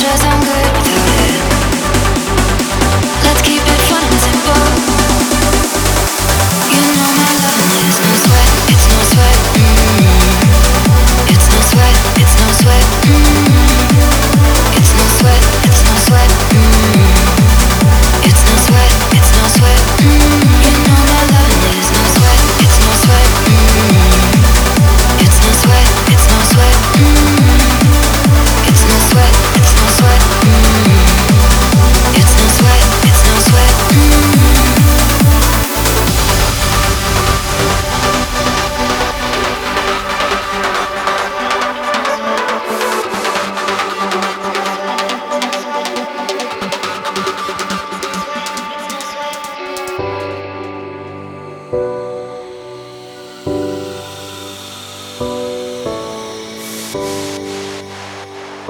stress I'm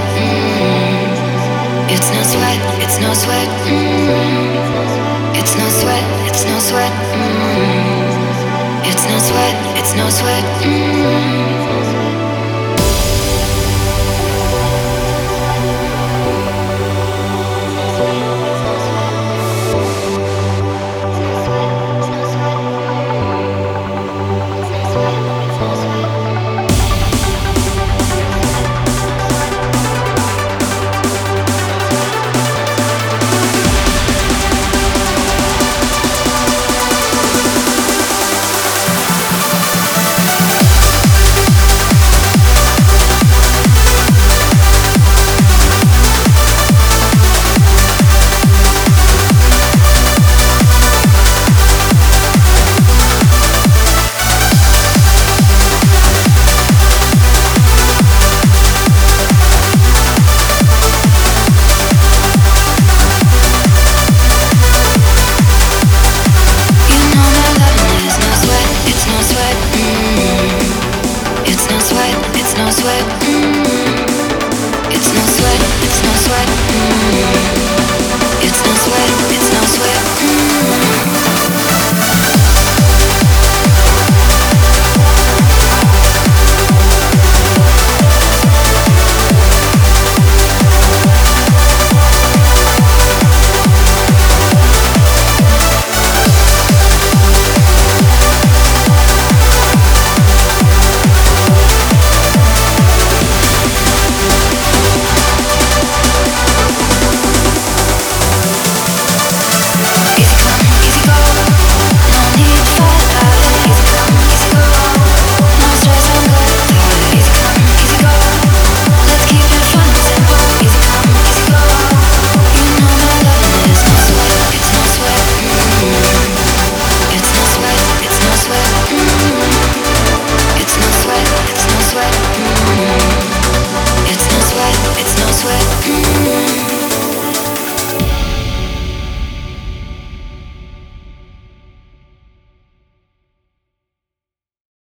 Mm. It's no sweat. It's no sweat. Mm. It's no sweat. It's no sweat. Mm. It's no sweat. It's no sweat.